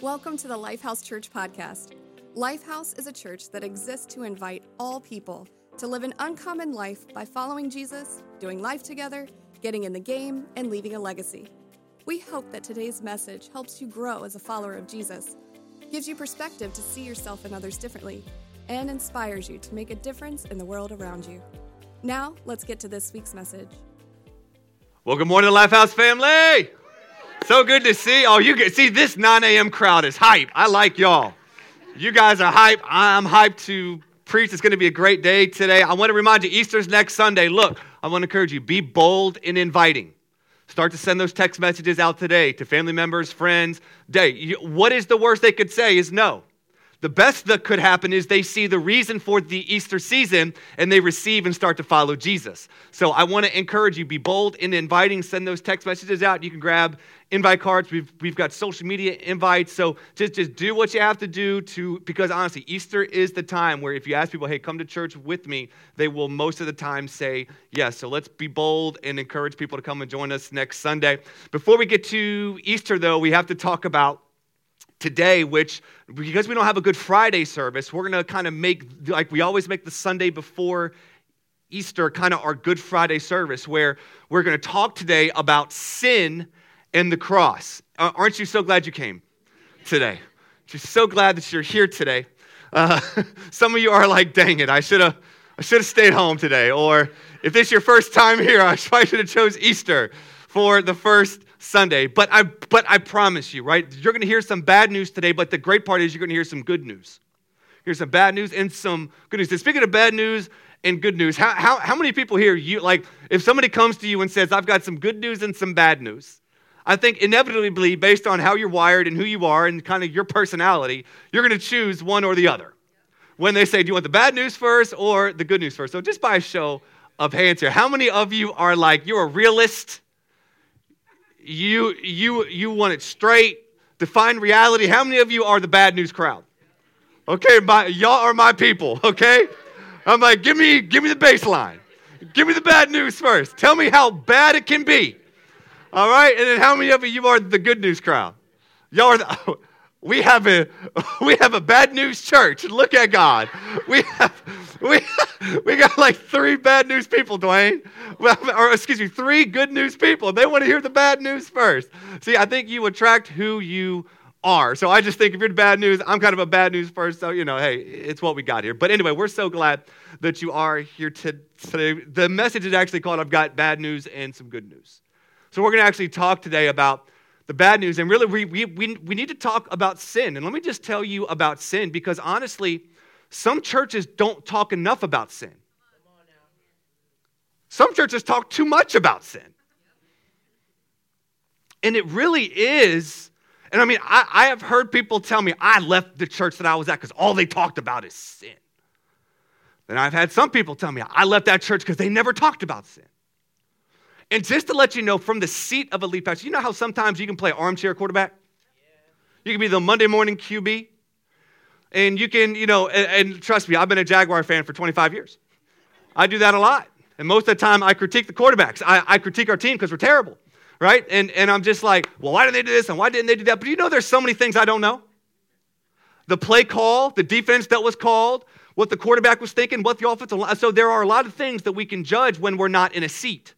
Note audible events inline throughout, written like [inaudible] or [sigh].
Welcome to the Lifehouse Church podcast. Lifehouse is a church that exists to invite all people to live an uncommon life by following Jesus, doing life together, getting in the game, and leaving a legacy. We hope that today's message helps you grow as a follower of Jesus, gives you perspective to see yourself and others differently, and inspires you to make a difference in the world around you. Now, let's get to this week's message. Well, good morning, Lifehouse family. So good to see. Oh, you can see this 9 a.m. crowd is hype. I like y'all. You guys are hype. I'm hyped to preach. It's going to be a great day today. I want to remind you, Easter's next Sunday. Look, I want to encourage you: be bold in inviting. Start to send those text messages out today to family members, friends. Day. What is the worst they could say is no. The best that could happen is they see the reason for the Easter season and they receive and start to follow Jesus. So I want to encourage you be bold in inviting, send those text messages out. You can grab invite cards. We've, we've got social media invites. So just, just do what you have to do to, because honestly, Easter is the time where if you ask people, hey, come to church with me, they will most of the time say yes. So let's be bold and encourage people to come and join us next Sunday. Before we get to Easter, though, we have to talk about today, which because we don't have a Good Friday service, we're going to kind of make, like we always make the Sunday before Easter, kind of our Good Friday service, where we're going to talk today about sin and the cross. Uh, aren't you so glad you came today? Just so glad that you're here today. Uh, [laughs] some of you are like, dang it, I should have. I should have stayed home today. Or if this is your first time here, I [laughs] probably should have chose Easter for the first Sunday. But I, but I promise you, right? You're going to hear some bad news today, but the great part is you're going to hear some good news. Here's some bad news and some good news. And speaking of bad news and good news, how, how, how many people here, you like, if somebody comes to you and says, I've got some good news and some bad news, I think inevitably, based on how you're wired and who you are and kind of your personality, you're going to choose one or the other. When they say, Do you want the bad news first or the good news first? So, just by a show of hands here, how many of you are like, you're a realist? You, you, you want it straight, define reality. How many of you are the bad news crowd? Okay, my, y'all are my people, okay? I'm like, give me, give me the baseline. Give me the bad news first. Tell me how bad it can be. All right? And then how many of you are the good news crowd? Y'all are the, [laughs] we have a [laughs] we have a bad news church. Look at God. We have [laughs] we [laughs] we got like three bad news people, Dwayne. Or excuse me, three good news people. They want to hear the bad news first. See, I think you attract who you are. So I just think if you're bad news, I'm kind of a bad news first. So, you know, hey, it's what we got here. But anyway, we're so glad that you are here today. The message is actually called I've Got Bad News and Some Good News. So we're going to actually talk today about the bad news. And really, we, we, we, we need to talk about sin. And let me just tell you about sin because honestly, some churches don't talk enough about sin. Some churches talk too much about sin. And it really is. And I mean, I, I have heard people tell me I left the church that I was at because all they talked about is sin. And I've had some people tell me I left that church because they never talked about sin. And just to let you know, from the seat of a lead pastor, you know how sometimes you can play armchair quarterback? You can be the Monday morning QB. And you can, you know, and, and, trust me, I've been a Jaguar fan for 25 years. I do that a lot. And most of the time, I critique the quarterbacks. I, I critique our team because we're terrible, right? And, and I'm just like, well, why did they do this and why didn't they do that? But you know, there's so many things I don't know. The play call, the defense that was called, what the quarterback was thinking, what the offensive line. So there are a lot of things that we can judge when we're not in a seat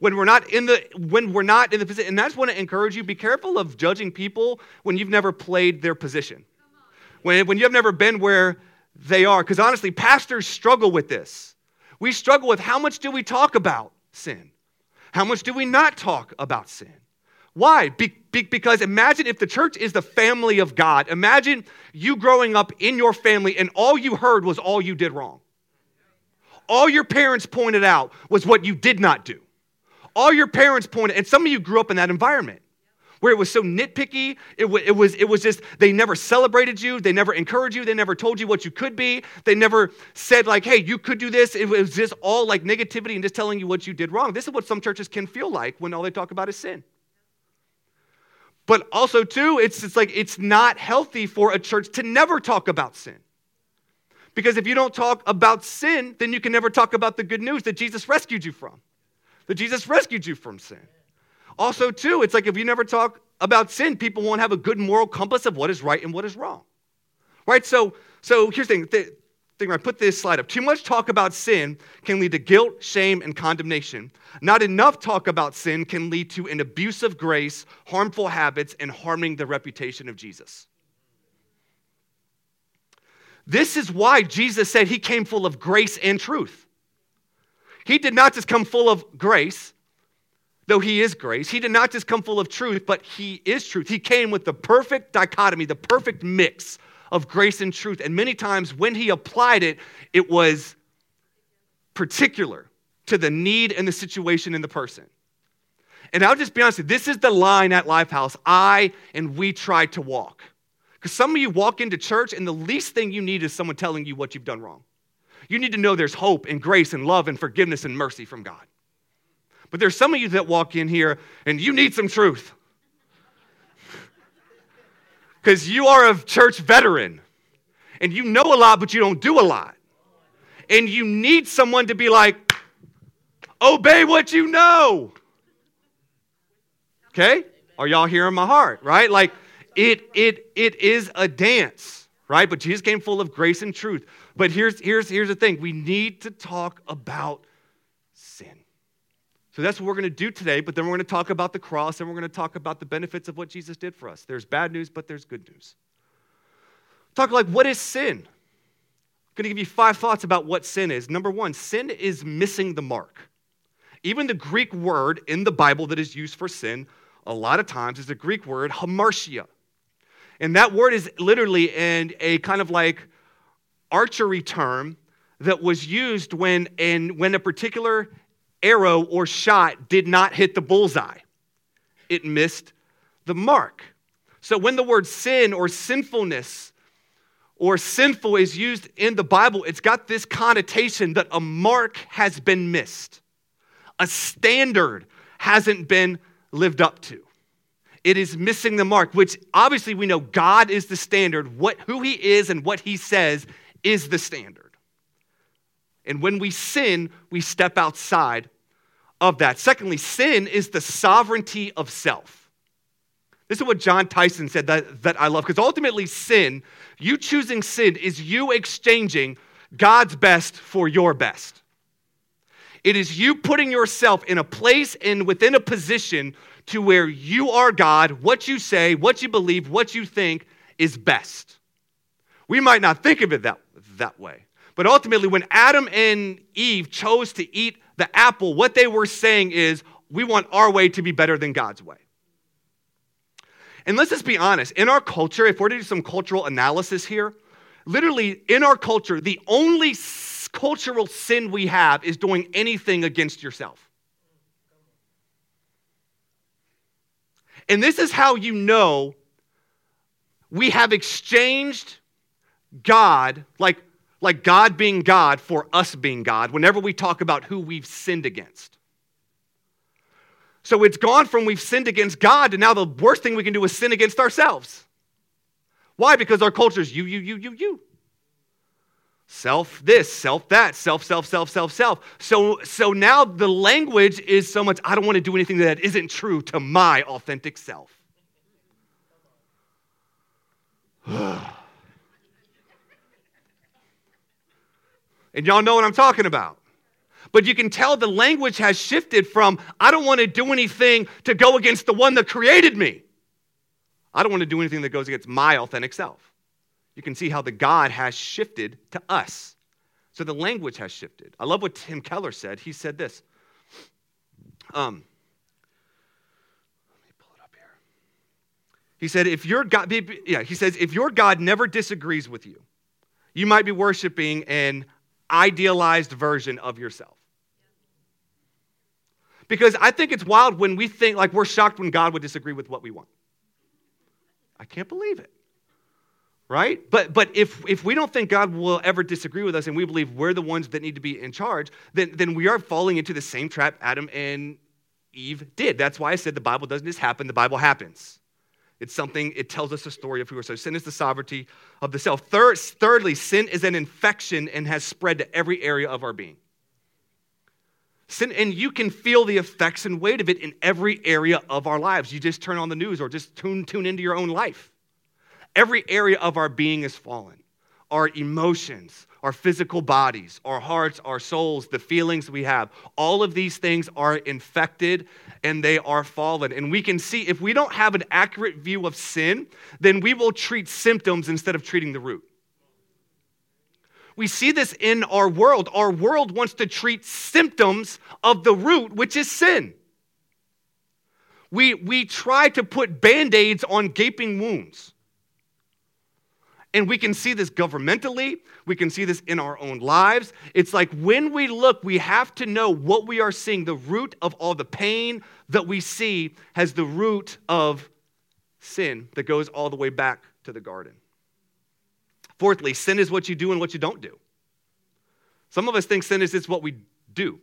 when we're not in the when we're not in the position and that's when i encourage you be careful of judging people when you've never played their position. When, when you have never been where they are because honestly pastors struggle with this. We struggle with how much do we talk about sin? How much do we not talk about sin? Why? Be, be, because imagine if the church is the family of god. Imagine you growing up in your family and all you heard was all you did wrong. All your parents pointed out was what you did not do all your parents pointed, and some of you grew up in that environment where it was so nitpicky. It, w- it, was, it was just, they never celebrated you. They never encouraged you. They never told you what you could be. They never said, like, hey, you could do this. It was just all like negativity and just telling you what you did wrong. This is what some churches can feel like when all they talk about is sin. But also, too, it's, it's like it's not healthy for a church to never talk about sin. Because if you don't talk about sin, then you can never talk about the good news that Jesus rescued you from that Jesus rescued you from sin. Also, too, it's like if you never talk about sin, people won't have a good moral compass of what is right and what is wrong. Right? So, so here's the thing. thing I put this slide up. Too much talk about sin can lead to guilt, shame, and condemnation. Not enough talk about sin can lead to an abuse of grace, harmful habits, and harming the reputation of Jesus. This is why Jesus said he came full of grace and truth. He did not just come full of grace, though he is grace. He did not just come full of truth, but he is truth. He came with the perfect dichotomy, the perfect mix of grace and truth. And many times when he applied it, it was particular to the need and the situation in the person. And I'll just be honest, this is the line at Lifehouse I and we try to walk. Because some of you walk into church and the least thing you need is someone telling you what you've done wrong. You need to know there's hope and grace and love and forgiveness and mercy from God. But there's some of you that walk in here and you need some truth. [laughs] Because you are a church veteran and you know a lot, but you don't do a lot. And you need someone to be like, obey what you know. Okay? Are y'all hearing my heart, right? Like, it, it, it is a dance, right? But Jesus came full of grace and truth. But here's, here's, here's the thing we need to talk about sin. So that's what we're going to do today, but then we're going to talk about the cross and we're going to talk about the benefits of what Jesus did for us. There's bad news, but there's good news. Talk like, what is sin? I'm going to give you five thoughts about what sin is. Number one, sin is missing the mark. Even the Greek word in the Bible that is used for sin, a lot of times, is the Greek word hamartia. And that word is literally in a kind of like archery term that was used when, in, when a particular arrow or shot did not hit the bullseye. It missed the mark. So when the word sin or sinfulness or sinful is used in the Bible, it's got this connotation that a mark has been missed, a standard hasn't been lived up to it is missing the mark, which obviously we know God is the standard. What, who He is and what He says is the standard. And when we sin, we step outside of that. Secondly, sin is the sovereignty of self. This is what Jon Tyson said that, that I love, because ultimately, sin, you choosing sin, is you exchanging God's best for your best. It is you putting yourself in a place and within a position to where you are God, what you say, what you believe, what you think is best. We might not think of it that, that way. But ultimately, when Adam and Eve chose to eat the apple, what they were saying is, we want our way to be better than God's way. And let's just be honest, in our culture, if we're to do some cultural analysis here, literally in our culture, the only cultural sin we have is doing anything against yourself. And this is how you know we have exchanged God, like, like God being God, for us being God, whenever we talk about who we've sinned against. So it's gone from we've sinned against God to now the worst thing we can do is sin against ourselves. Why? Because our culture is you, you, you, you, you. Self this, self that, self, self, self, self, self. So, so now the language is so much, I don't want to do anything that isn't true to my authentic self. [sighs] [sighs] and y'all know what I'm talking about. But you can tell the language has shifted from, I don't want to do anything to go against the one that created me. I don't want to do anything that goes against my authentic self you can see how the God has shifted to us. So the language has shifted. I love what Tim Keller said. He said this. Um, let me pull it up here. He said, if your God, yeah, he says, if your God never disagrees with you, you might be worshiping an idealized version of yourself. Because I think it's wild when we think like we're shocked when God would disagree with what we want. I can't believe it right? But, but if, if we don't think God will ever disagree with us and we believe we're the ones that need to be in charge, then, then we are falling into the same trap Adam and Eve did. That's why I said the Bible doesn't just happen, the Bible happens. It's something, it tells us a story of who we are. So sin is the sovereignty of the self. Third, thirdly, sin is an infection and has spread to every area of our being. Sin, and you can feel the effects and weight of it in every area of our lives. You just turn on the news or just tune, tune into your own life. Every area of our being is fallen. Our emotions, our physical bodies, our hearts, our souls, the feelings we have, all of these things are infected and they are fallen. And we can see if we don't have an accurate view of sin, then we will treat symptoms instead of treating the root. We see this in our world. Our world wants to treat symptoms of the root, which is sin. We, we try to put band aids on gaping wounds. And we can see this governmentally, we can see this in our own lives. It's like when we look, we have to know what we are seeing. The root of all the pain that we see has the root of sin that goes all the way back to the garden. Fourthly, sin is what you do and what you don't do. Some of us think sin is just what we do.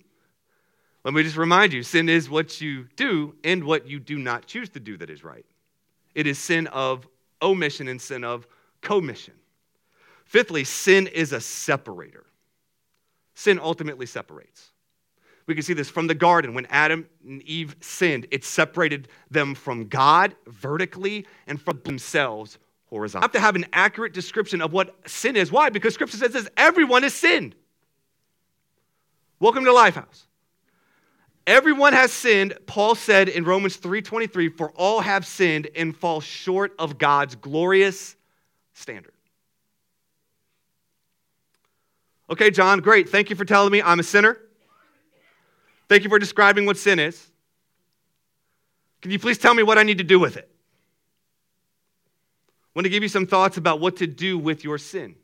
Let me just remind you sin is what you do and what you do not choose to do that is right. It is sin of omission and sin of commission. Fifthly, sin is a separator. Sin ultimately separates. We can see this from the garden when Adam and Eve sinned. It separated them from God vertically and from themselves horizontally. I have to have an accurate description of what sin is. Why? Because Scripture says this everyone has sinned. Welcome to Lifehouse. Everyone has sinned, Paul said in Romans 3:23, for all have sinned and fall short of God's glorious standard. Okay, John, great. Thank you for telling me I'm a sinner. Thank you for describing what sin is. Can you please tell me what I need to do with it? I want to give you some thoughts about what to do with your sin.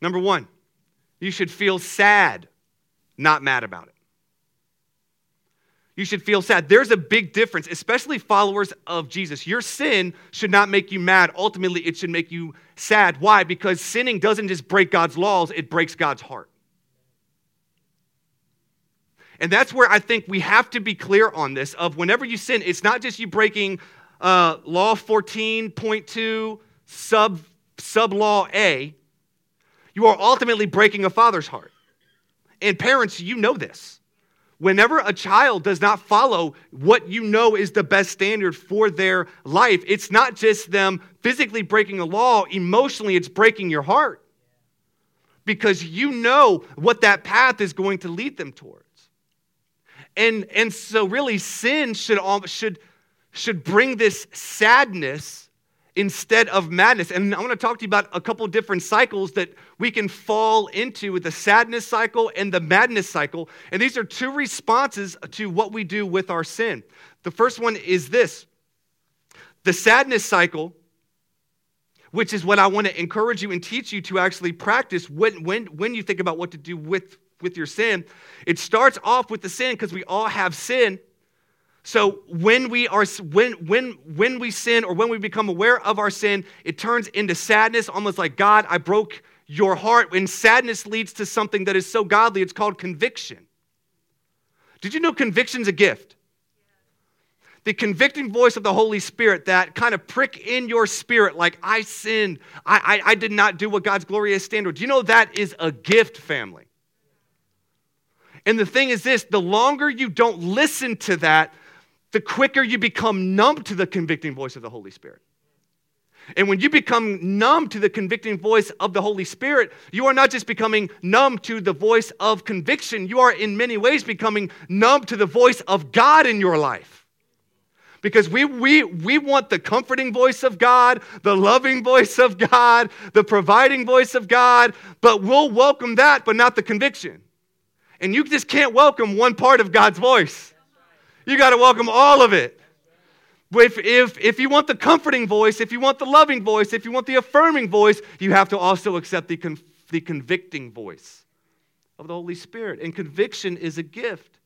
Number one, you should feel sad, not mad about it. You should feel sad. There's a big difference, especially followers of Jesus. Your sin should not make you mad. Ultimately, it should make you sad. Why? Because sinning doesn't just break God's laws, it breaks God's heart. And that's where I think we have to be clear on this of whenever you sin, it's not just you breaking uh, law 14.2 sub sub law A. You are ultimately breaking a father's heart. And parents, you know this. Whenever a child does not follow what you know is the best standard for their life, it's not just them physically breaking a law, emotionally, it's breaking your heart. Because you know what that path is going to lead them towards. And, and so, really, sin should, should, should bring this sadness instead of madness. And I want to talk to you about a couple different cycles that we can fall into with the sadness cycle and the madness cycle. And these are two responses to what we do with our sin. The first one is this the sadness cycle, which is what I want to encourage you and teach you to actually practice when, when, when you think about what to do with, with your sin. It starts off with the sin because we all have sin. So when we are when when when we sin or when we become aware of our sin, it turns into sadness, almost like God, I broke your heart. When sadness leads to something that is so godly, it's called conviction. Did you know conviction's a gift? The convicting voice of the Holy Spirit that kind of prick in your spirit, like I sinned, I, I, I did not do what God's glorious standard. Do you know that is a gift, family? And the thing is this the longer you don't listen to that, the quicker you become numb to the convicting voice of the Holy Spirit. And when you become numb to the convicting voice of the Holy Spirit, you are not just becoming numb to the voice of conviction, you are in many ways becoming numb to the voice of God in your life. Because we, we, we want the comforting voice of God, the loving voice of God, the providing voice of God, but we'll welcome that, but not the conviction. And you just can't welcome one part of God's voice. You got to welcome all of it. If, if, if you want the comforting voice, if you want the loving voice, if you want the affirming voice, you have to also accept the, con- the convicting voice of the Holy Spirit. And conviction is a gift.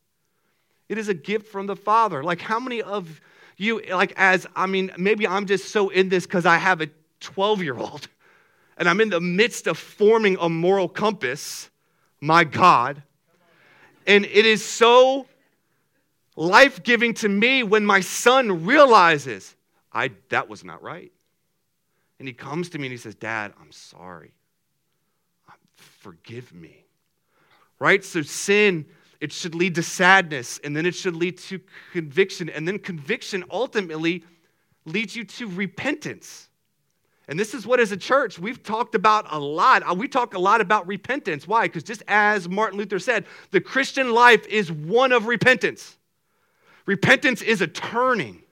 It is a gift from the Father. Like, how many of you, like, as, I mean, maybe I'm just so in this because I have a 12 year old [laughs] and I'm in the midst of forming a moral compass, my God. And it is so life giving to me when my son realizes I, that was not right. And he comes to me and he says, Dad, I'm sorry. Forgive me. Right? So sin it should lead to sadness, and then it should lead to conviction, and then conviction ultimately leads you to repentance. And this is what, as a church, we've talked about a lot. Uh, we talk a lot about repentance. Why? Because just as Martin Luther said, the Christian life is one of repentance. Repentance is a turning.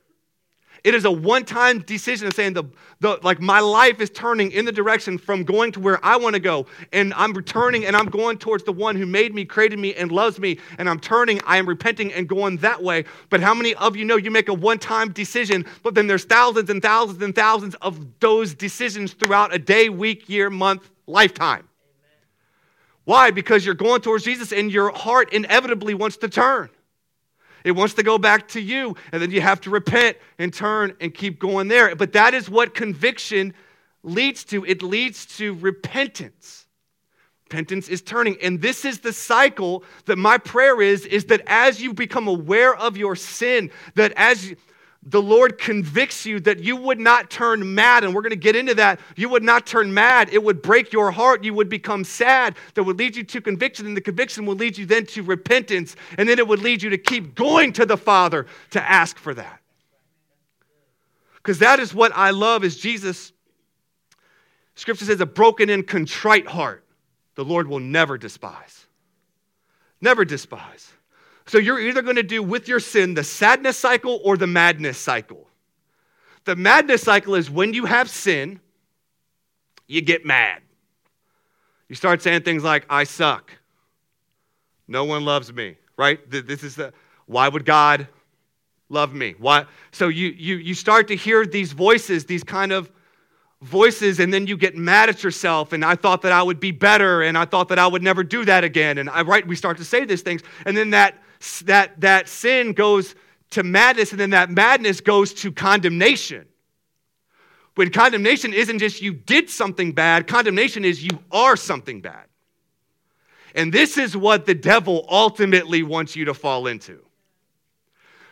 It is a one time decision of saying, the, the, like, my life is turning in the direction from going to where I want to go. And I'm returning and I'm going towards the one who made me, created me, and loves me. And I'm turning, I am repenting and going that way. But how many of you know you make a one time decision, but then there's thousands and thousands and thousands of those decisions throughout a day, week, year, month, lifetime? Why? Because you're going towards Jesus and your heart inevitably wants to turn. It wants to go back to you, and then you have to repent and turn and keep going there. But that is what conviction leads to. It leads to repentance. Repentance is turning. And this is the cycle that my prayer is is that as you become aware of your sin, that as the Lord convicts you that you would not turn mad, and we're going to get into that. You would not turn mad. It would break your heart. You would become sad. That would lead you to conviction, and the conviction would lead you then to repentance, and then it would lead you to keep going to the Father to ask for that. Because that is what I love is Jesus. Scripture says, a broken and contrite heart, the Lord will never despise. Never despise. So you're either going to do with your sin the sadness cycle or the madness cycle. The madness cycle is when you have sin, you get mad. You start saying things like, I suck. No one loves me, right? This is the, why would God love me? Why? So you, you, you start to hear these voices, these kind of voices and then you get mad at yourself and i thought that i would be better and i thought that i would never do that again and i right we start to say these things and then that that, that sin goes to madness, and then that madness goes to condemnation. When condemnation isn't just you did something bad, condemnation is you are something bad. And this is what the devil ultimately wants you to fall into.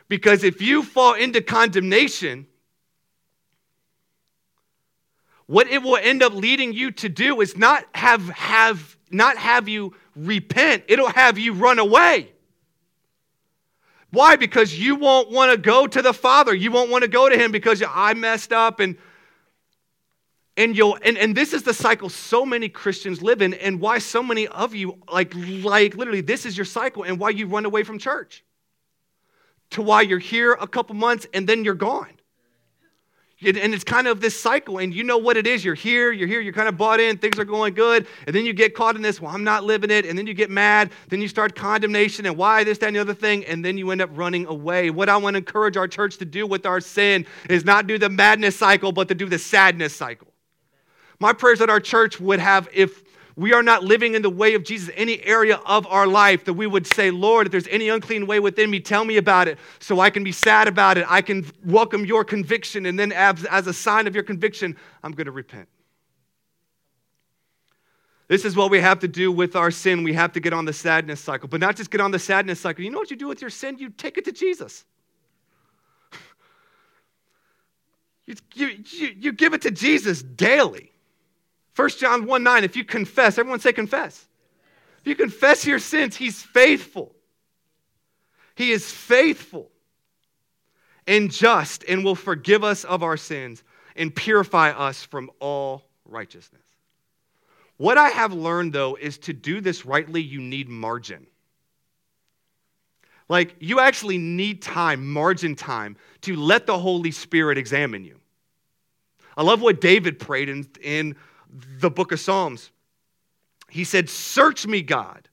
Because if you fall into condemnation, what it will end up leading you to do is not have, have, not have you repent, it'll have you run away. Why? Because you won't want to go to the Father. You won't want to go to Him because I messed up and and you'll and, and this is the cycle so many Christians live in, and why so many of you, like, like literally, this is your cycle, and why you run away from church. To why you're here a couple months and then you're gone. And it's kind of this cycle, and you know what it is. You're here, you're here, you're kind of bought in, things are going good, and then you get caught in this, well, I'm not living it, and then you get mad, then you start condemnation, and why this, that, and the other thing, and then you end up running away. What I want to encourage our church to do with our sin is not do the madness cycle, but to do the sadness cycle. My prayers that our church would have, if we are not living in the way of Jesus, any area of our life, that we would say, Lord, if there's any unclean way within me, tell me about it so I can be sad about it. I can welcome your conviction. And then, as, as a sign of your conviction, I'm going to repent. This is what we have to do with our sin. We have to get on the sadness cycle, but not just get on the sadness cycle. You know what you do with your sin? You take it to Jesus. [laughs] You, you, you, you give it to Jesus daily. 1 John 1 9, if you confess, everyone say confess. If you confess your sins, he's faithful. He is faithful and just and will forgive us of our sins and purify us from all righteousness. What I have learned, though, is to do this rightly, you need margin. Like, you actually need time, margin time, to let the Holy Spirit examine you. I love what David prayed in, in the book of Psalms. He said, Search me, God.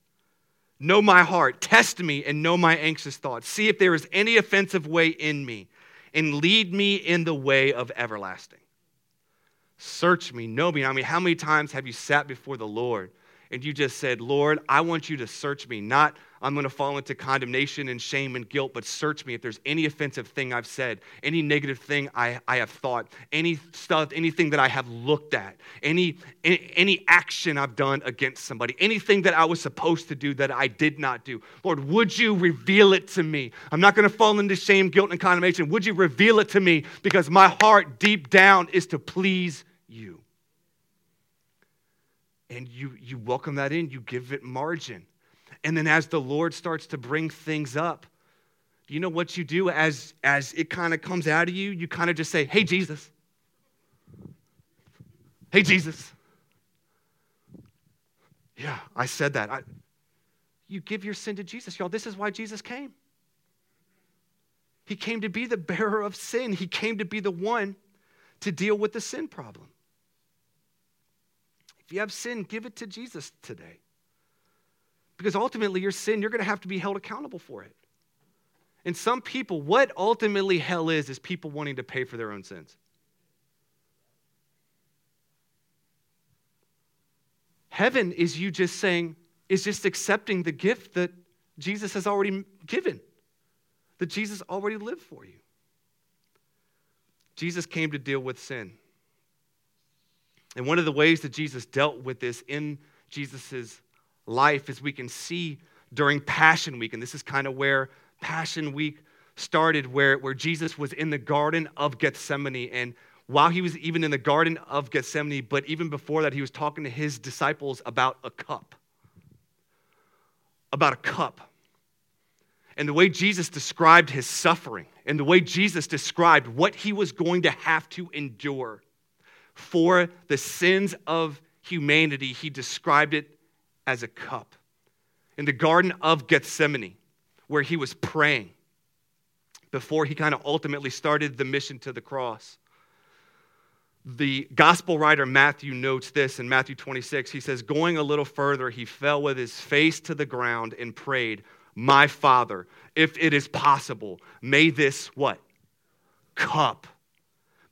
Know my heart. Test me and know my anxious thoughts. See if there is any offensive way in me and lead me in the way of everlasting. Search me, know me. I mean, how many times have you sat before the Lord and you just said, Lord, I want you to search me, not I'm going to fall into condemnation and shame and guilt, but search me if there's any offensive thing I've said, any negative thing I, I have thought, any stuff, anything that I have looked at, any, any, any action I've done against somebody, anything that I was supposed to do that I did not do. Lord, would you reveal it to me? I'm not going to fall into shame, guilt, and condemnation. Would you reveal it to me? Because my heart deep down is to please you. And you, you welcome that in, you give it margin. And then as the Lord starts to bring things up, do you know what you do as, as it kind of comes out of you? You kind of just say, Hey, Jesus. Hey, Jesus. Yeah, I said that. I, you give your sin to Jesus, y'all. This is why Jesus came. He came to be the bearer of sin, He came to be the one to deal with the sin problem. If you have sin, give it to Jesus today. Because ultimately, your sin, you're going to have to be held accountable for it. And some people, what ultimately hell is, is people wanting to pay for their own sins. Heaven is you just saying, is just accepting the gift that Jesus has already given, that Jesus already lived for you. Jesus came to deal with sin. And one of the ways that Jesus dealt with this in Jesus' life as we can see during Passion Week, and this is kind of where Passion Week started, where, where Jesus was in the Garden of Gethsemane. And while he was even in the Garden of Gethsemane, but even before that, he was talking to his disciples about a cup. About a cup. And the way Jesus described his suffering, and the way Jesus described what he was going to have to endure for the sins of humanity, he described it as a cup. In the Garden of Gethsemane, where he was praying before he kind of ultimately started the mission to the cross. The gospel writer Matthew notes this in Matthew 26. He says, Going a little further, he fell with his face to the ground and prayed, My Father, if it is possible, may this what? Cup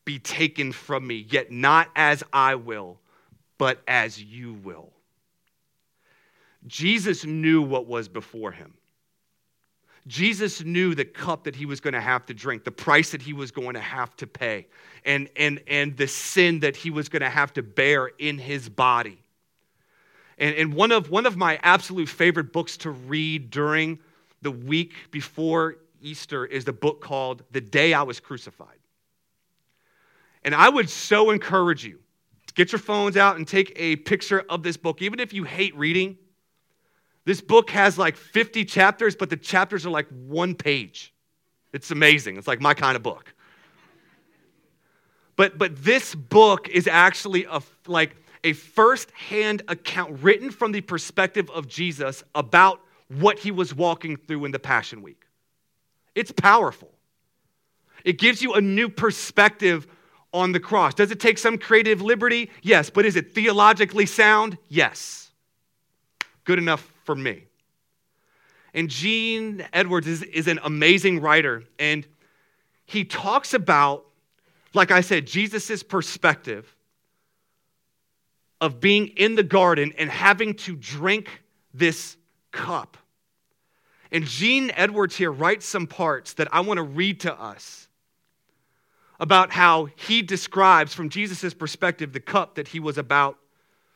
be taken from me, yet not as I will, but as you will. Jesus knew what was before him. Jesus knew the cup that he was going to have to drink, the price that he was going to have to pay, and, and, and the sin that he was going to have to bear in his body. And, and one, of, one of my absolute favorite books to read during the week before Easter is the book called The Day I Was Crucified. And I would so encourage you to get your phones out and take a picture of this book. Even if you hate reading, this book has like 50 chapters, but the chapters are like one page. It's amazing. It's like my kind of book. But, but this book is actually a, like a first-hand account written from the perspective of Jesus about what he was walking through in the Passion Week. It's powerful. It gives you a new perspective on the cross. Does it take some creative liberty? Yes. But is it theologically sound? Yes. Good enough for me. And Gene Edwards is, is an amazing writer, and he talks about, like I said, Jesus' perspective of being in the garden and having to drink this cup. And Gene Edwards here writes some parts that I want to read to us about how he describes, from Jesus' perspective, the cup that he was about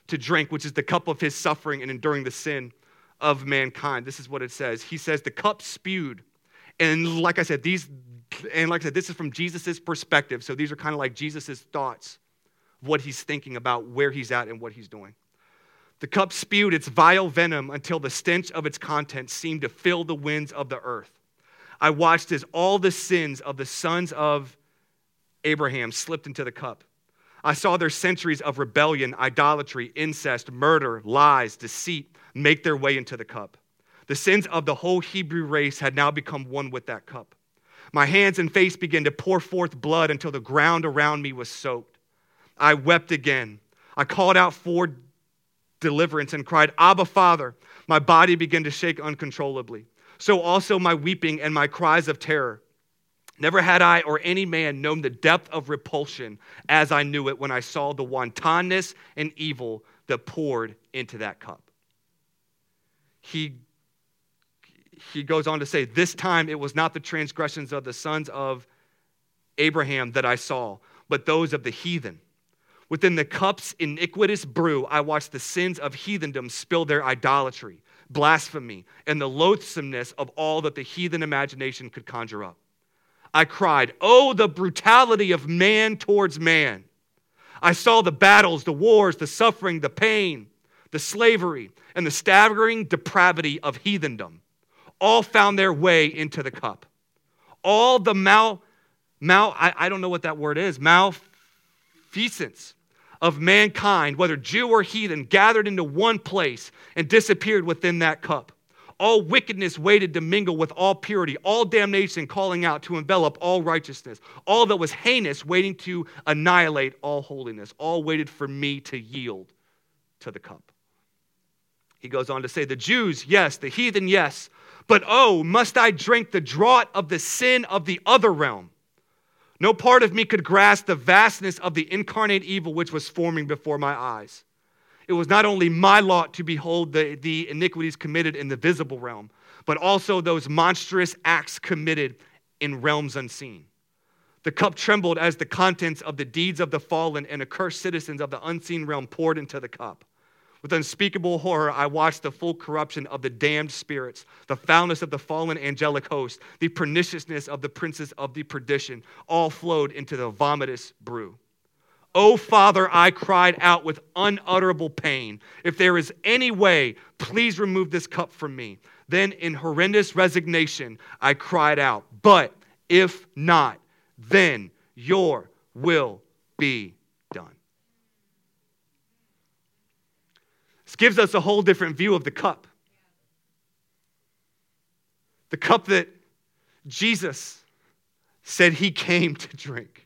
to drink, which is the cup of his suffering and enduring the sin of mankind. This is what it says. He says, The cup spewed. And like I said, these, and like I said, this is from Jesus' perspective. So these are kind of like Jesus' thoughts, what he's thinking about, where he's at, and what he's doing. The cup spewed its vile venom until the stench of its contents seemed to fill the winds of the earth. I watched as all the sins of the sons of Abraham slipped into the cup. I saw their centuries of rebellion, idolatry, incest, murder, lies, deceit, make their way into the cup. The sins of the whole Hebrew race had now become one with that cup. My hands and face began to pour forth blood until the ground around me was soaked. I wept again. I called out for deliverance and cried, Abba, Father. My body began to shake uncontrollably. So also my weeping and my cries of terror. Never had I or any man known the depth of repulsion as I knew it when I saw the wantonness and evil that poured into that cup he, he goes on to say, This time it was not the transgressions of the sons of Abraham that I saw, but those of the heathen. Within the cup's iniquitous brew, I watched the sins of heathendom spill their idolatry, blasphemy, and the loathsomeness of all that the heathen imagination could conjure up. I cried, Oh, the brutality of man towards man. I saw the battles, the wars, the suffering, the pain, the slavery, and the staggering depravity of heathendom all found their way into the cup. All the mal, mal I, I don't know what that word is, malfeasance of mankind, whether Jew or heathen, gathered into one place and disappeared within that cup. All wickedness waited to mingle with all purity, all damnation calling out to envelop all righteousness, all that was heinous waiting to annihilate all holiness, all waited for me to yield to the cup. He goes on to say, The Jews, yes, the heathen, yes, but oh, must I drink the draught of the sin of the other realm? No part of me could grasp the vastness of the incarnate evil which was forming before my eyes. It was not only my lot to behold the, the iniquities committed in the visible realm, but also those monstrous acts committed in realms unseen. The cup trembled as the contents of the deeds of the fallen and accursed citizens of the unseen realm poured into the cup. With unspeakable horror, I watched the full corruption of the damned spirits, the foulness of the fallen angelic host, the perniciousness of the princes of the perdition, all flowed into the vomitous brew. Oh, Father, I cried out with unutterable pain. If there is any way, please remove this cup from me. Then, in horrendous resignation, I cried out, But if not, then your will be done. This gives us a whole different view of the cup. The cup that Jesus said he came to drink.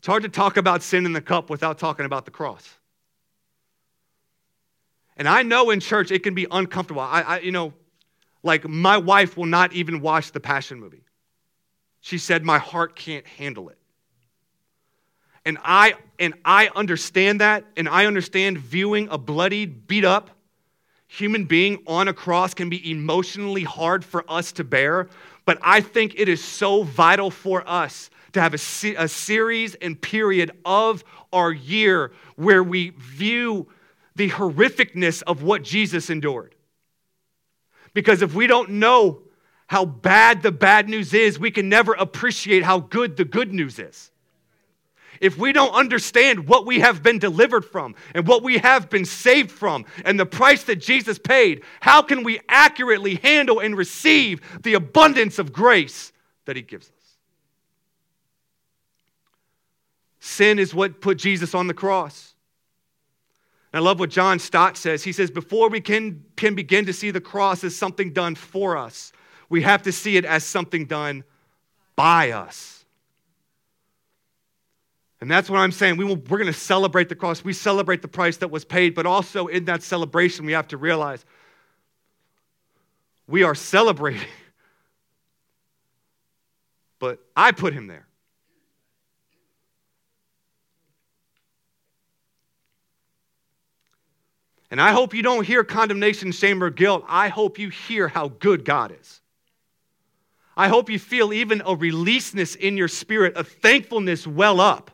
It's hard to talk about sin in the cup without talking about the cross. And I know in church it can be uncomfortable. I, I, you know, like my wife will not even watch the Passion movie. She said, My heart can't handle it. And I and I understand that and I understand viewing a bloodied, beat up human being on a cross can be emotionally hard for us to bear, but I think it is so vital for us to have a, a series and period of our year where we view the horrificness of what Jesus endured. Because if we don't know how bad the bad news is, we can never appreciate how good the good news is if we don't understand what we have been delivered from and what we have been saved from and the price that Jesus paid, how can we accurately handle and receive the abundance of grace that He gives us? Sin is what put Jesus on the cross. And I love what John Stott says. He says, Before we can, can begin to see the cross as something done for us, we have to see it as something done by us. And that's what I'm saying. We will, we're going to celebrate the cross. We celebrate the price that was paid, but also in that celebration, we have to realize we are celebrating. [laughs] But I put him there. And I hope you don't hear condemnation, shame, or guilt. I hope you hear how good God is. I hope you feel even a releaseness in your spirit, a thankfulness well up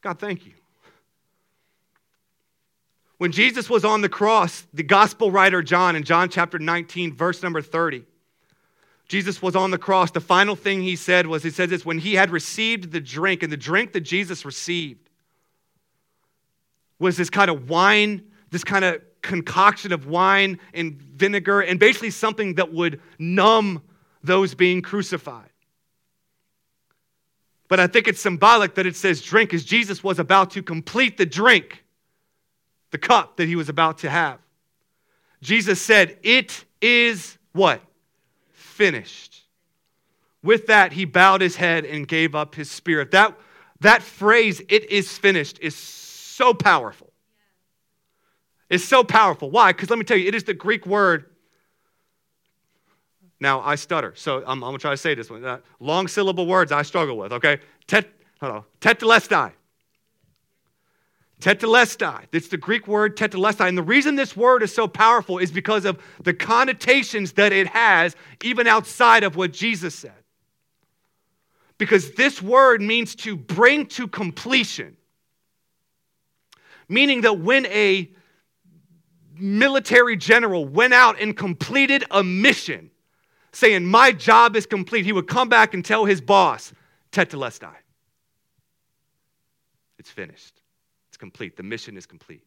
God, thank you. When Jesus was on the cross, the gospel writer John in John chapter 19, verse number 30, Jesus was on the cross. The final thing he said was, He says this, when he had received the drink, and the drink that Jesus received was this kind of wine, this kind of concoction of wine and vinegar, and basically something that would numb those being crucified. But I think it's symbolic that it says drink as Jesus was about to complete the drink, the cup that he was about to have. Jesus said, It is what? Finished. With that, he bowed his head and gave up his spirit. That, that phrase, it is finished, is so powerful. It's so powerful. Why? Because let me tell you, it is the Greek word now, I stutter, so I'm, I'm going to try to say this one. Uh, long syllable words I struggle with, okay? Tet, hello, tetelestai. Tetelestai. It's the Greek word tetelestai. And the reason this word is so powerful is because of the connotations that it has, even outside of what Jesus said. Because this word means to bring to completion, meaning that when a military general went out and completed a mission, saying, My job is complete, he would come back and tell his boss, Tetelestai. It's finished. It's complete. The mission is complete.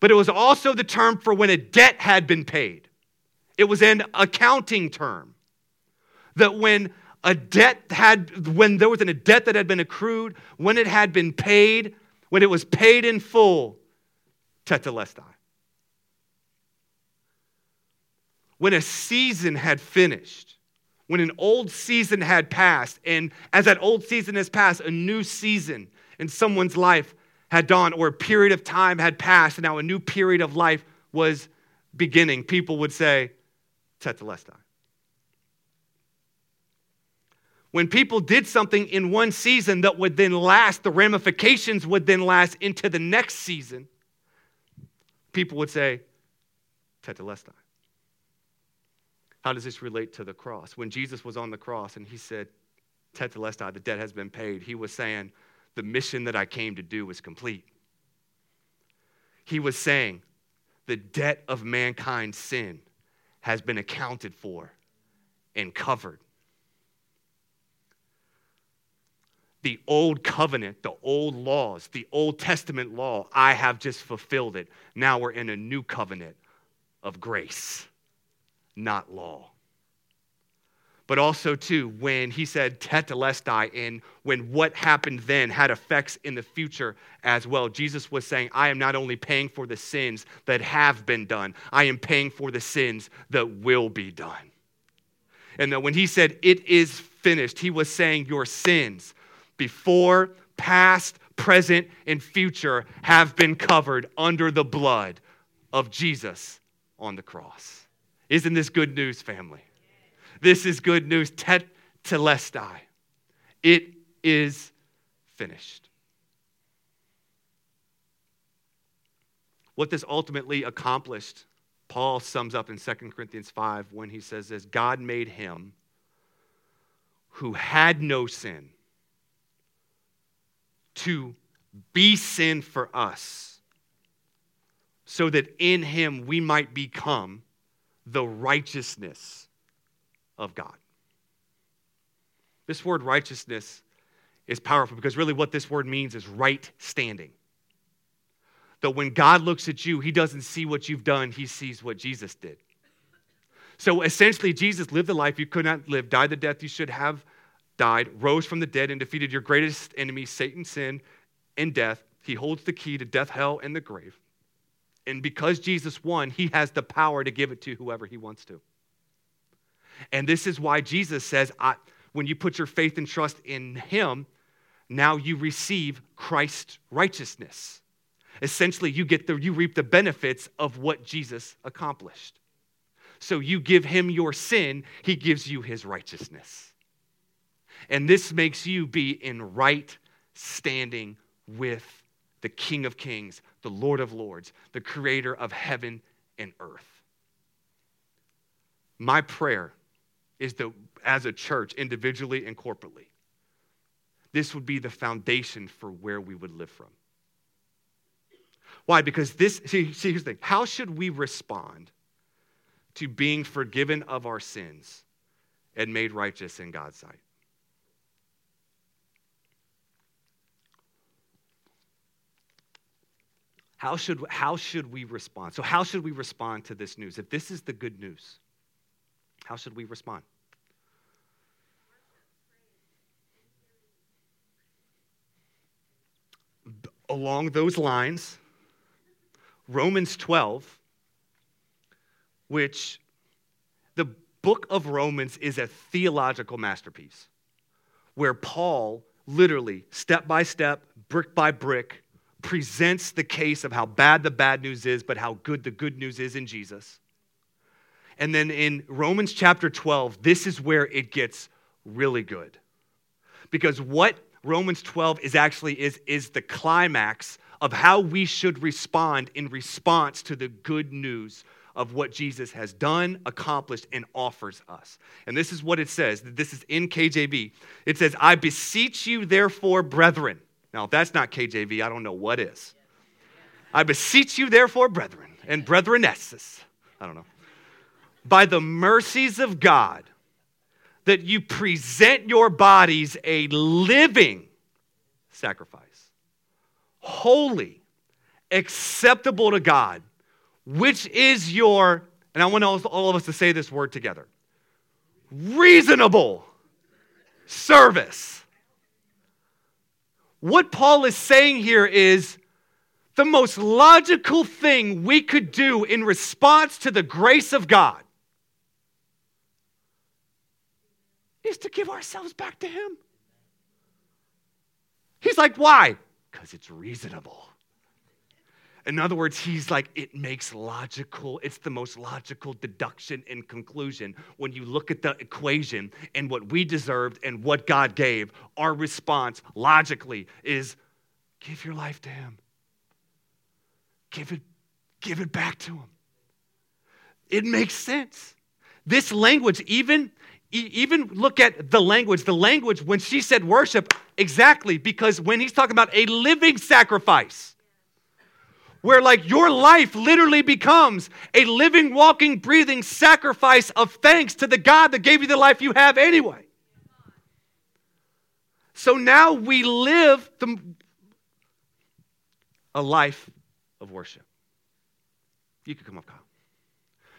But it was also the term for when a debt had been paid. It was an accounting term. That when a debt had, when there was a debt that had been accrued, when it had been paid, when it was paid in full, tetelestai. When a season had finished, when an old season had passed, and as that old season has passed, a new season in someone's life had dawned, or a period of time had passed, and now a new period of life was beginning, people would say, Tetelestai. When people did something in one season that would then last, the ramifications would then last into the next season, people would say, Tetelestai. How does this relate to the cross? When Jesus was on the cross and he said, Tetelestai, the debt has been paid, he was saying, the mission that I came to do was complete. He was saying, the debt of mankind's sin has been accounted for and covered. The old covenant, the old laws, the Old Testament law, I have just fulfilled it. Now we're in a new covenant of grace not law. But also, too, when he said tetelestai, and when what happened then had effects in the future as well, Jesus was saying, I am not only paying for the sins that have been done, I am paying for the sins that will be done. And that when he said, It is finished, he was saying, Your sins before, past, present, and future have been covered under the blood of Jesus on the cross. Isn't this good news, family? This is good news. Tet telestai. It is finished. What this ultimately accomplished, Paul sums up in 2 Corinthians 5 when he says this God made him who had no sin to be sin for us, so that in him we might become the righteousness of God. This word righteousness is powerful because really what this word means is right standing. That when God looks at you, he doesn't see what you've done, he sees what Jesus did. So essentially, Jesus lived the life you could not live, died the death you should have died, rose from the dead, and defeated your greatest enemy, Satan, sin, and death. He holds the key to death, hell, and the grave. And because Jesus won, he has the power to give it to whoever he wants to. And this is why Jesus says, when you put your faith and trust in him, now you receive Christ's righteousness. Essentially, you get the you reap the benefits of what Jesus accomplished. So you give him your sin, he gives you his righteousness. And this makes you be in right standing with the King of Kings, the Lord of Lords, the creator of heaven and earth. My prayer is that as a church, individually and corporately, this would be the foundation for where we would live from. Why? Because this, see, see, here's the thing how should we respond to being forgiven of our sins and made righteous in God's sight? How should, how should we respond? So, how should we respond to this news? If this is the good news, how should we respond? Along those lines, Romans 12, which the book of Romans is a theological masterpiece where Paul literally, step by step, brick by brick, presents the case of how bad the bad news is, but how good the good news is in Jesus. And then in Romans chapter 12, this is where it gets really good. Because what Romans 12 is actually is, is the climax of how we should respond in response to the good news of what Jesus has done, accomplished, and offers us. And this is what it says. This is in KJV. It says, I beseech you, therefore, brethren. Now, if that's not KJV, I don't know what is. I beseech you, therefore, brethren and brethrenesses, I don't know, by the mercies of God, that you present your bodies a living sacrifice, holy, acceptable to God, which is your, and I want all of us to say this word together reasonable service. What Paul is saying here is the most logical thing we could do in response to the grace of God is to give ourselves back to Him. He's like, why? Because it's reasonable. In other words, he's like, it makes logical, it's the most logical deduction and conclusion. When you look at the equation and what we deserved and what God gave, our response logically is give your life to him. Give it, give it back to him. It makes sense. This language, even, even look at the language. The language, when she said worship, exactly, because when he's talking about a living sacrifice, where like your life literally becomes a living, walking, breathing sacrifice of thanks to the God that gave you the life you have anyway. So now we live the, a life of worship. You can come up, Kyle.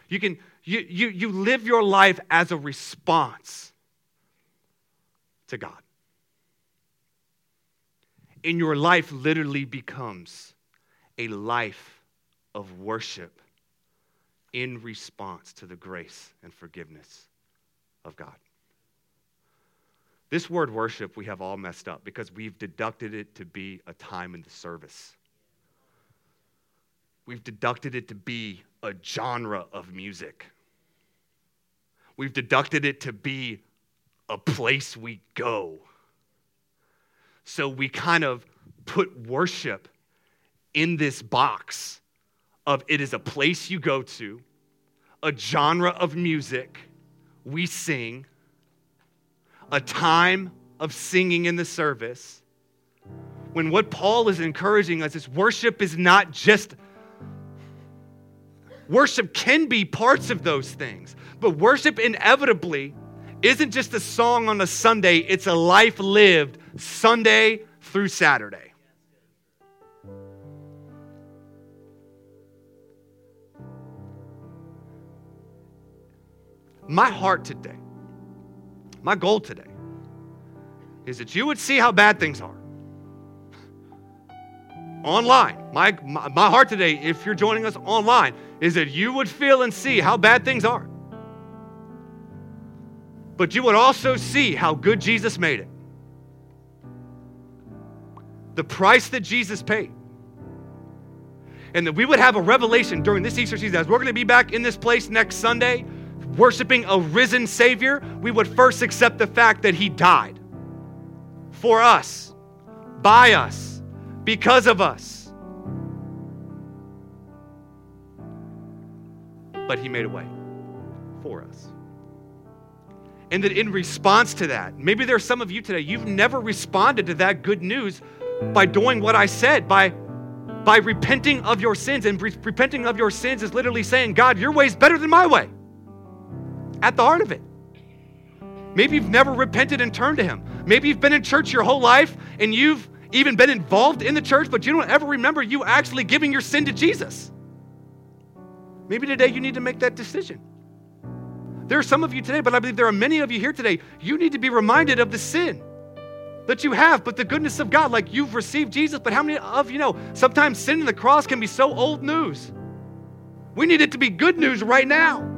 You can you, you, you live your life as a response to God. And your life literally becomes a life of worship in response to the grace and forgiveness of God. This word worship we have all messed up because we've deducted it to be a time in the service. We've deducted it to be a genre of music. We've deducted it to be a place we go. So we kind of put worship in this box of it is a place you go to, a genre of music we sing, a time of singing in the service. When what Paul is encouraging us is worship is not just worship can be parts of those things, but worship inevitably isn't just a song on a Sunday, it's a life lived Sunday through Saturday. My heart today, my goal today, is that you would see how bad things are. Online. My, my, my heart today, if you're joining us online, is that you would feel and see how bad things are. But you would also see how good Jesus made it. The price that Jesus paid. And that we would have a revelation during this Easter season as we're going to be back in this place next Sunday worshiping a risen Savior, we would first accept the fact that He died for us, by us, because of us. But He made a way for us. And that in response to that, maybe there's some of you today, you've never responded to that good news by doing what I said, by by repenting of your sins. And re- repenting of your sins is literally saying, God, your way is better than my way at the heart of it. Maybe you've never repented and turned to Him. Maybe you've been in church your whole life and you've even been involved in the church, but you don't ever remember you actually giving your sin to Jesus. Maybe today you need to make that decision. There are some of you today, but I believe there are many of you here today. You need to be reminded of the sin that you have, but the goodness of God. Like you've received Jesus, but how many of you know sometimes sin in the cross can be so old news? We need it to be good news right now.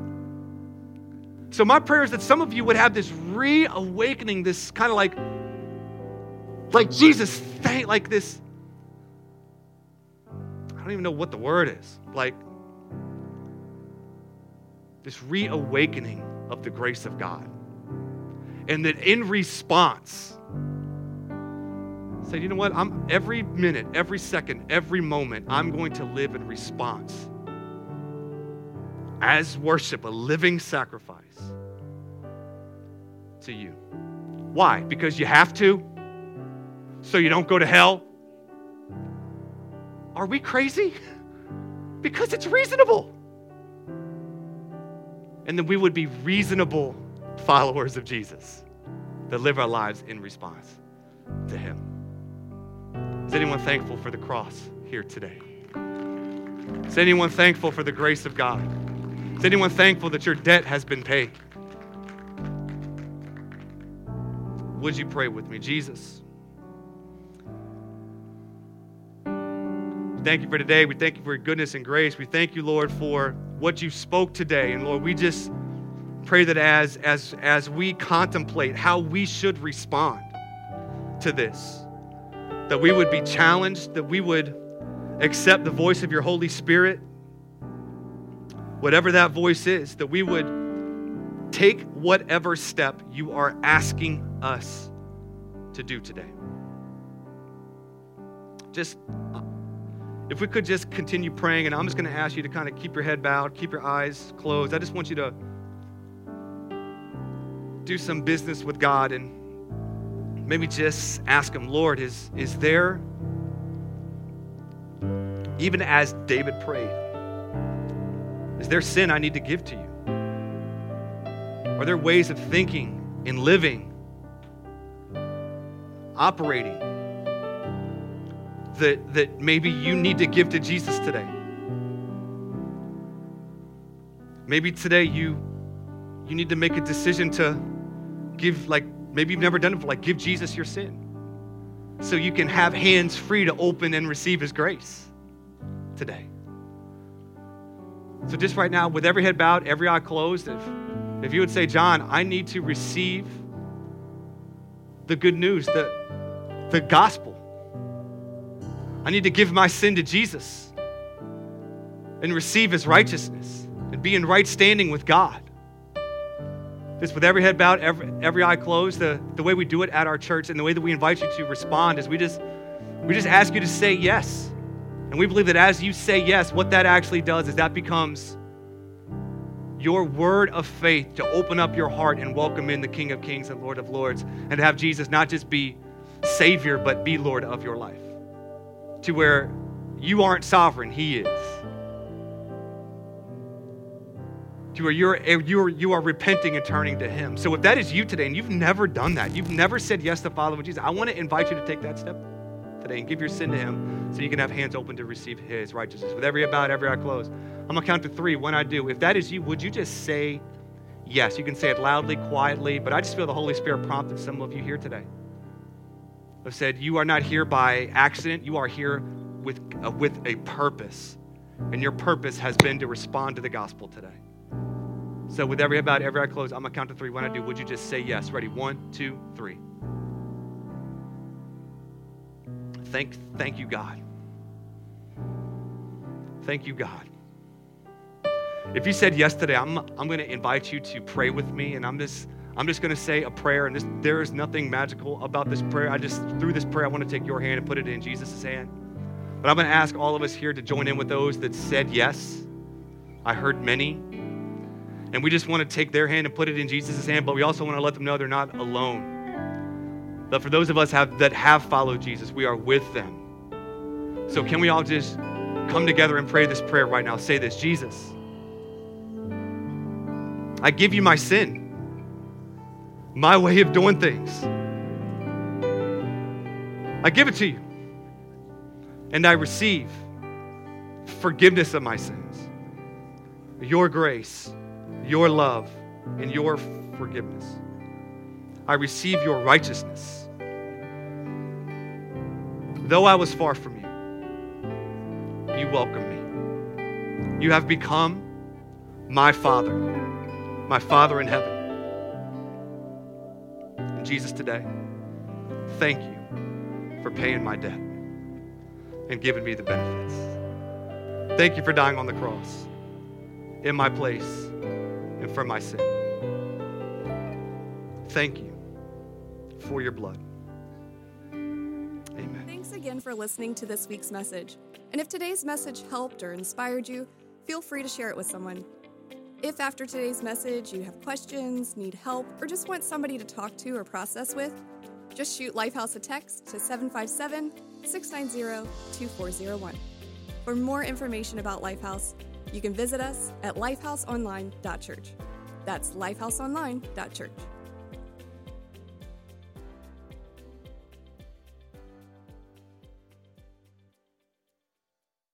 So, my prayer is that some of you would have this reawakening, this kind of like, like Jesus, thank, like this. I don't even know what the word is. Like, this reawakening of the grace of God. And that in response, say, you know what? I'm every minute, every second, every moment, I'm going to live in response as worship, a living sacrifice to you. Why? Because you have to? So you don't go to hell? Are we crazy? [laughs] Because it's reasonable. And then we would be reasonable followers of Jesus that live our lives in response to Him. Is anyone thankful for the cross here today? Is anyone thankful for the grace of God? Is anyone thankful that your debt has been paid? Would you pray with me? Jesus, thank you for today. We thank you for your goodness and grace. We thank you, Lord, for what you spoke today. And Lord, we just pray that as, as, as we contemplate how we should respond to this, that we would be challenged, that we would accept the voice of your Holy Spirit, whatever that voice is, that we would take whatever step you are asking us to do today. Just, uh, if we could just continue praying, and I'm just going to ask you to kind of keep your head bowed, keep your eyes closed. I just want you to do some business with God and maybe just ask Him, Lord, is, is there, even as David prayed, is there sin I need to give to you? Are there ways of thinking and living, operating, that, that maybe you need to give to Jesus today? Maybe today you, you need to make a decision to give, like, maybe you've never done it before, like, give Jesus your sin so you can have hands free to open and receive his grace today. So, just right now, with every head bowed, every eye closed, if, if you would say, John, I need to receive the good news, the, the gospel. I need to give my sin to Jesus and receive his righteousness and be in right standing with God. Just with every head bowed, every, every eye closed, the, the way we do it at our church and the way that we invite you to respond is we just, we just ask you to say yes. And we believe that as you say yes, what that actually does is that becomes your word of faith to open up your heart and welcome in the King of Kings and Lord of Lords and to have Jesus not just be Savior, but be Lord of your life. To where you aren't sovereign, He is. To where you're, eh, you're, you are repenting and turning to Him. So if that is you today and you've never done that, you've never said yes to following Jesus, I want to invite you to take that step today and give your sin to Him so you can have hands open to receive His righteousness. With every bowed, every eye closed. I'm going to count to three. When I do, if that is you, would you just say yes? You can say it loudly, quietly, but I just feel the Holy Spirit prompted some of you here today. I've said, You are not here by accident, you are here with, uh, with a purpose. And your purpose has been to respond to the gospel today. So, with every about every eye closed, I'm going to count to three. When I do, would you just say yes? Ready? One, two, three. Thank, thank you, God. Thank you, God. If you said yes today, I'm, I'm going to invite you to pray with me, and I'm just I'm just going to say a prayer, and this, there is nothing magical about this prayer. I just through this prayer, I want to take your hand and put it in Jesus' hand. But I'm going to ask all of us here to join in with those that said yes. I heard many, and we just want to take their hand and put it in Jesus' hand. But we also want to let them know they're not alone. But for those of us have, that have followed Jesus, we are with them. So can we all just come together and pray this prayer right now? Say this Jesus, I give you my sin, my way of doing things. I give it to you. And I receive forgiveness of my sins, your grace, your love, and your forgiveness. I receive your righteousness. Though I was far from you, you welcome me. You have become my Father, my Father in heaven. And Jesus, today, thank you for paying my debt and giving me the benefits. Thank you for dying on the cross in my place and for my sin. Thank you for your blood. Amen. Thanks again for listening to this week's message. And if today's message helped or inspired you, feel free to share it with someone. If after today's message you have questions, need help, or just want somebody to talk to or process with, just shoot Lifehouse a text to 757 690 2401. For more information about Lifehouse, you can visit us at lifehouseonline.church. That's lifehouseonline.church.